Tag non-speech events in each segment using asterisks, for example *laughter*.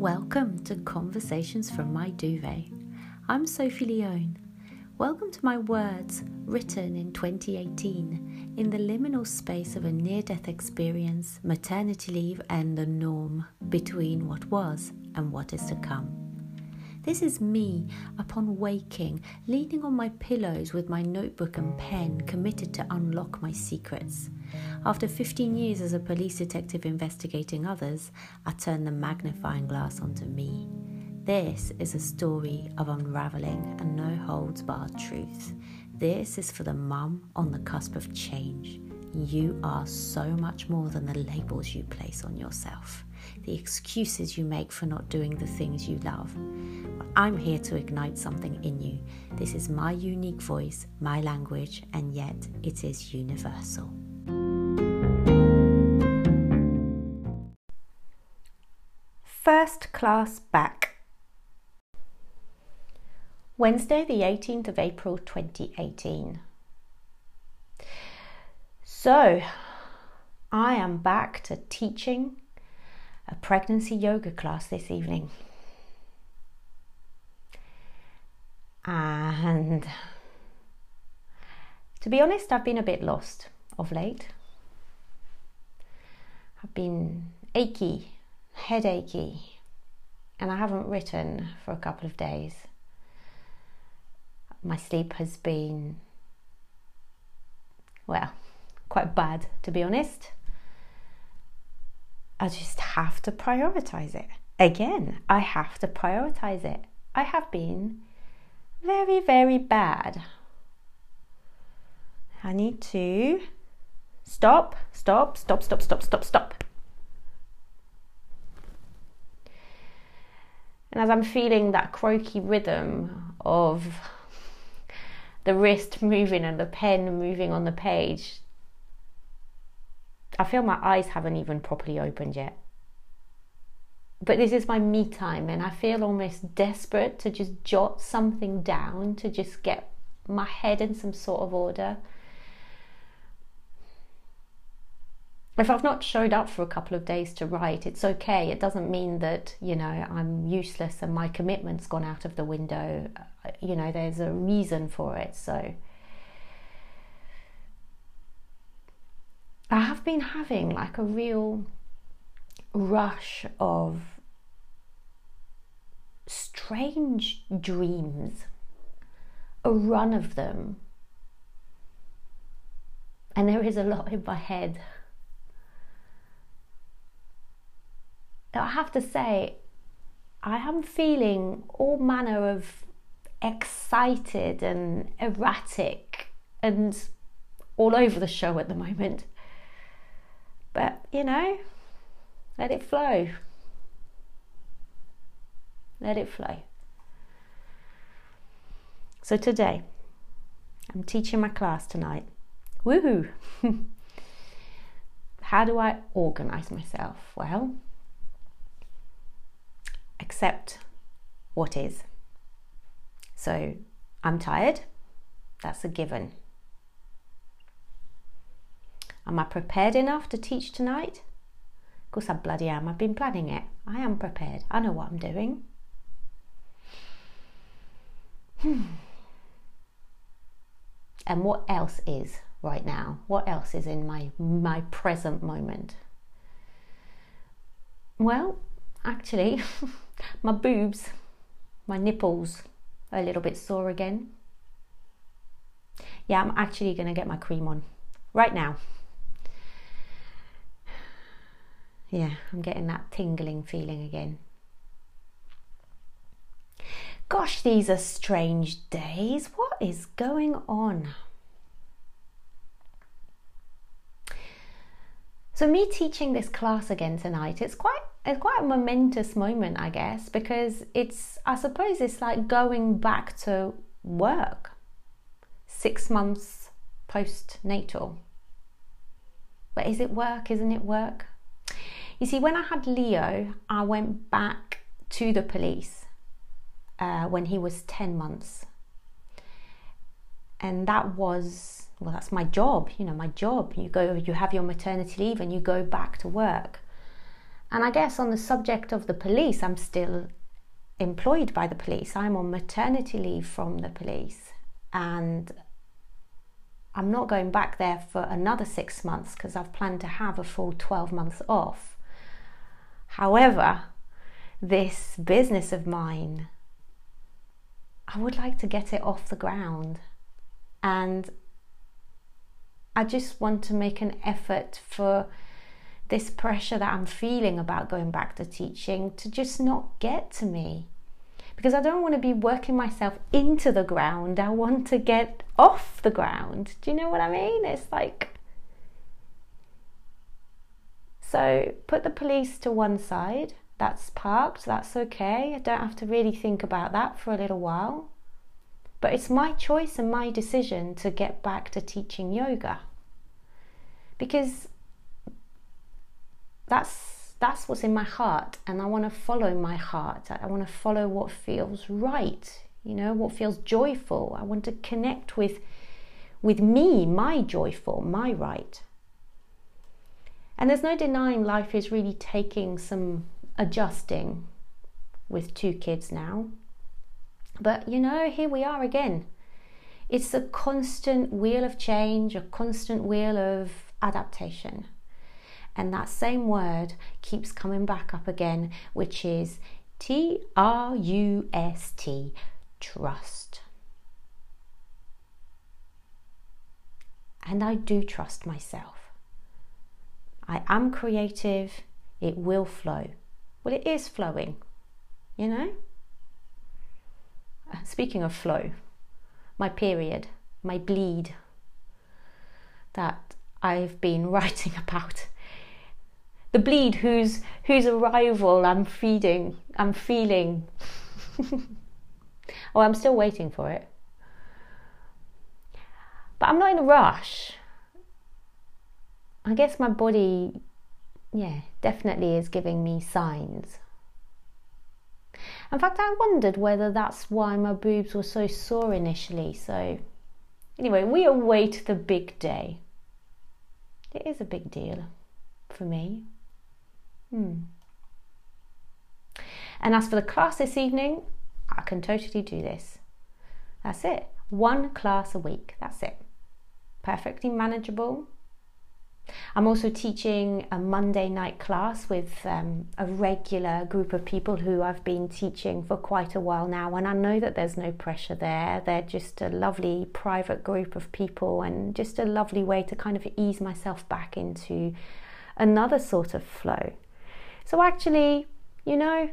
Welcome to Conversations from My Duvet. I'm Sophie Leone. Welcome to my words written in 2018 in the liminal space of a near death experience, maternity leave, and the norm between what was and what is to come. This is me upon waking, leaning on my pillows with my notebook and pen, committed to unlock my secrets. After 15 years as a police detective investigating others, I turn the magnifying glass onto me. This is a story of unraveling and no holds barred truth. This is for the mum on the cusp of change. You are so much more than the labels you place on yourself the excuses you make for not doing the things you love. I'm here to ignite something in you. This is my unique voice, my language, and yet it is universal. First class back. Wednesday, the 18th of April 2018. So, I am back to teaching a pregnancy yoga class this evening. And to be honest, I've been a bit lost of late. I've been achy, headachy, and I haven't written for a couple of days. My sleep has been, well, quite bad to be honest. I just have to prioritize it. Again, I have to prioritize it. I have been very, very bad. I need to stop, stop, stop, stop, stop, stop, stop. And as I'm feeling that croaky rhythm of the wrist moving and the pen moving on the page, I feel my eyes haven't even properly opened yet. But this is my me time, and I feel almost desperate to just jot something down to just get my head in some sort of order. If I've not showed up for a couple of days to write, it's okay. It doesn't mean that, you know, I'm useless and my commitment's gone out of the window. Uh, you know, there's a reason for it. So, I have been having like a real rush of strange dreams, a run of them. And there is a lot in my head. I have to say, I am feeling all manner of excited and erratic and all over the show at the moment. But, you know, let it flow. Let it flow. So today, I'm teaching my class tonight. Woohoo! *laughs* How do I organize myself? Well, accept what is. So I'm tired, that's a given. Am I prepared enough to teach tonight? Of course, I bloody am. I've been planning it. I am prepared. I know what I'm doing. Hmm. and what else is right now? What else is in my my present moment? Well, actually, *laughs* my boobs, my nipples are a little bit sore again. Yeah, I'm actually going to get my cream on right now. Yeah, I'm getting that tingling feeling again. Gosh, these are strange days. What is going on? So me teaching this class again tonight, it's quite it's quite a momentous moment, I guess, because it's I suppose it's like going back to work. 6 months postnatal. But is it work? Isn't it work? You see, when I had Leo, I went back to the police uh, when he was 10 months. And that was, well, that's my job, you know, my job. You go, you have your maternity leave and you go back to work. and I guess on the subject of the police, I'm still employed by the police. I'm on maternity leave from the police, and I'm not going back there for another six months because I've planned to have a full 12 months off. However, this business of mine, I would like to get it off the ground. And I just want to make an effort for this pressure that I'm feeling about going back to teaching to just not get to me. Because I don't want to be working myself into the ground. I want to get off the ground. Do you know what I mean? It's like. So put the police to one side. That's parked. That's okay. I don't have to really think about that for a little while. But it's my choice and my decision to get back to teaching yoga. Because that's that's what's in my heart and I want to follow my heart. I want to follow what feels right, you know, what feels joyful. I want to connect with with me, my joyful, my right. And there's no denying life is really taking some adjusting with two kids now. But you know, here we are again. It's a constant wheel of change, a constant wheel of adaptation. And that same word keeps coming back up again, which is T R U S T, trust. And I do trust myself. I am creative, it will flow. Well, it is flowing, you know? Uh, speaking of flow, my period, my bleed that I've been *laughs* writing about. The bleed whose whose arrival I'm feeding, I'm feeling. *laughs* oh, I'm still waiting for it. But I'm not in a rush. I guess my body, yeah, definitely is giving me signs. In fact, I wondered whether that's why my boobs were so sore initially. So, anyway, we await the big day. It is a big deal for me. Hmm. And as for the class this evening, I can totally do this. That's it. One class a week. That's it. Perfectly manageable. I'm also teaching a Monday night class with um, a regular group of people who I've been teaching for quite a while now, and I know that there's no pressure there. They're just a lovely private group of people, and just a lovely way to kind of ease myself back into another sort of flow. So, actually, you know,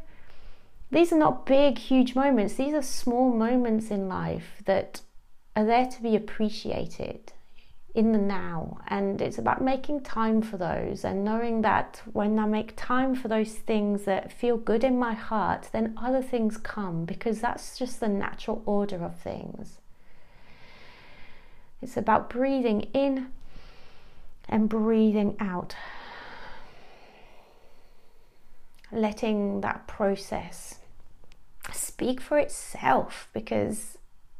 these are not big, huge moments, these are small moments in life that are there to be appreciated in the now. And it's about making time for those and knowing that when I make time for those things that feel good in my heart, then other things come because that's just the natural order of things. It's about breathing in and breathing out. Letting that process speak for itself because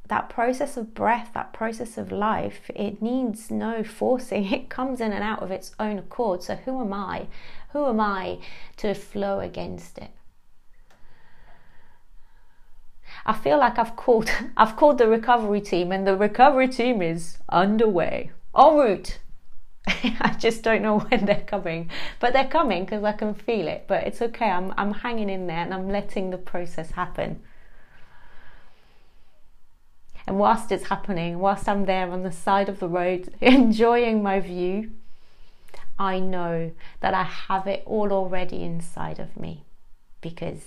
that process of breath, that process of life, it needs no forcing. *laughs* It comes in and out of its own accord. So, who am I? Who am I to flow against it? I feel like I've called *laughs* I've called the recovery team and the recovery team is underway. En route. *laughs* I just don't know when they're coming, but they're coming because I can feel it. But it's okay. I'm I'm hanging in there and I'm letting the process happen. And whilst it's happening, whilst I'm there on the side of the road *laughs* enjoying my view, I know that I have it all already inside of me because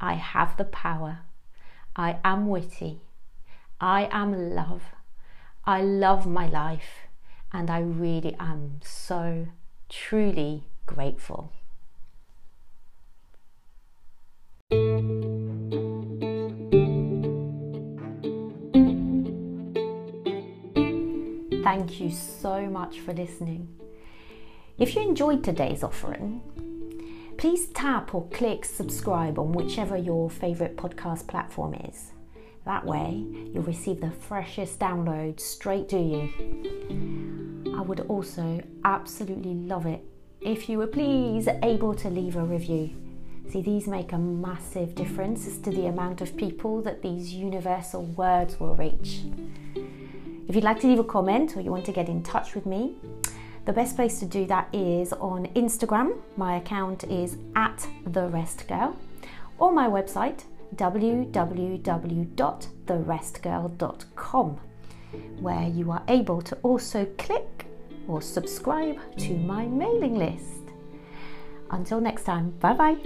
I have the power. I am witty. I am love. I love my life. And I really am so truly grateful. Thank you so much for listening. If you enjoyed today's offering, please tap or click subscribe on whichever your favourite podcast platform is. That way, you'll receive the freshest downloads straight to you. I would also absolutely love it if you were please able to leave a review. See, these make a massive difference as to the amount of people that these universal words will reach. If you'd like to leave a comment or you want to get in touch with me, the best place to do that is on Instagram. My account is at the rest girl, or my website www.therestgirl.com, where you are able to also click or subscribe to my mailing list. Until next time, bye bye.